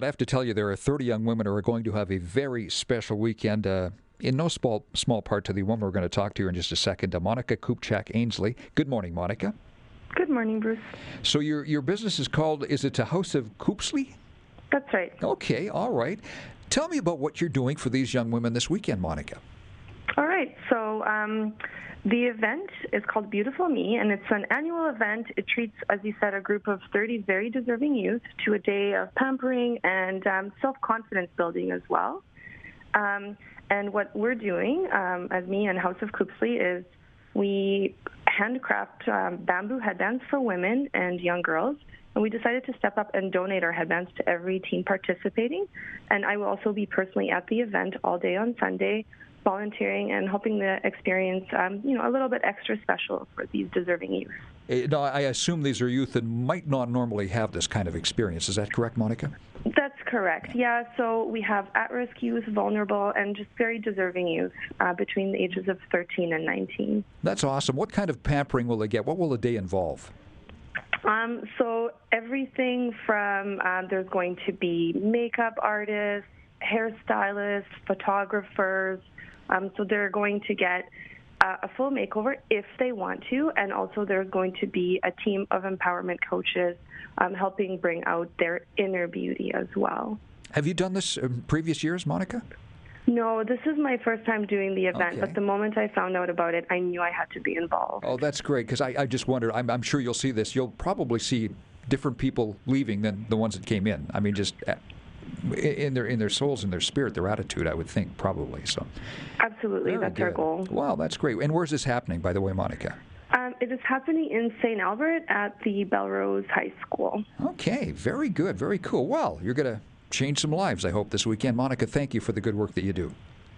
But I have to tell you, there are 30 young women who are going to have a very special weekend. Uh, in no small, small part to the woman we're going to talk to here in just a second, uh, Monica Kupczak Ainsley. Good morning, Monica. Good morning, Bruce. So your your business is called, is it a House of Koopsley? That's right. Okay, all right. Tell me about what you're doing for these young women this weekend, Monica. Right. So um, the event is called Beautiful Me, and it's an annual event. It treats, as you said, a group of 30 very deserving youth to a day of pampering and um, self confidence building as well. Um, and what we're doing, um, as me and House of Koopsley, is we handcraft um, bamboo headbands for women and young girls. And we decided to step up and donate our headbands to every team participating. And I will also be personally at the event all day on Sunday volunteering and helping the experience, um, you know, a little bit extra special for these deserving youth. Uh, no, I assume these are youth that might not normally have this kind of experience. Is that correct, Monica? That's correct. Yeah. So we have at-risk youth, vulnerable, and just very deserving youth uh, between the ages of 13 and 19. That's awesome. What kind of pampering will they get? What will the day involve? Um, so everything from um, there's going to be makeup artists, hairstylists, photographers, um, so they're going to get uh, a full makeover if they want to, and also there's going to be a team of empowerment coaches um, helping bring out their inner beauty as well. Have you done this in previous years, Monica? No, this is my first time doing the event, Okay. but the moment I found out about it, I knew I had to be involved. Oh, that's great because I, I just wondered. I'm, I'm sure you'll see this. You'll probably see different people leaving than the ones that came in. I mean, just uh, in their in their souls, in their spirit, their attitude. I would think probably so. Absolutely, Very that's our goal. Wow, that's great. And where's this happening, by the way, Monica? Um, it is happening in St. Albert at the Bellerose High School. Okay, very good, very cool. Well, you're going to change some lives, I hope, this weekend. Monica, thank you for the good work that you do.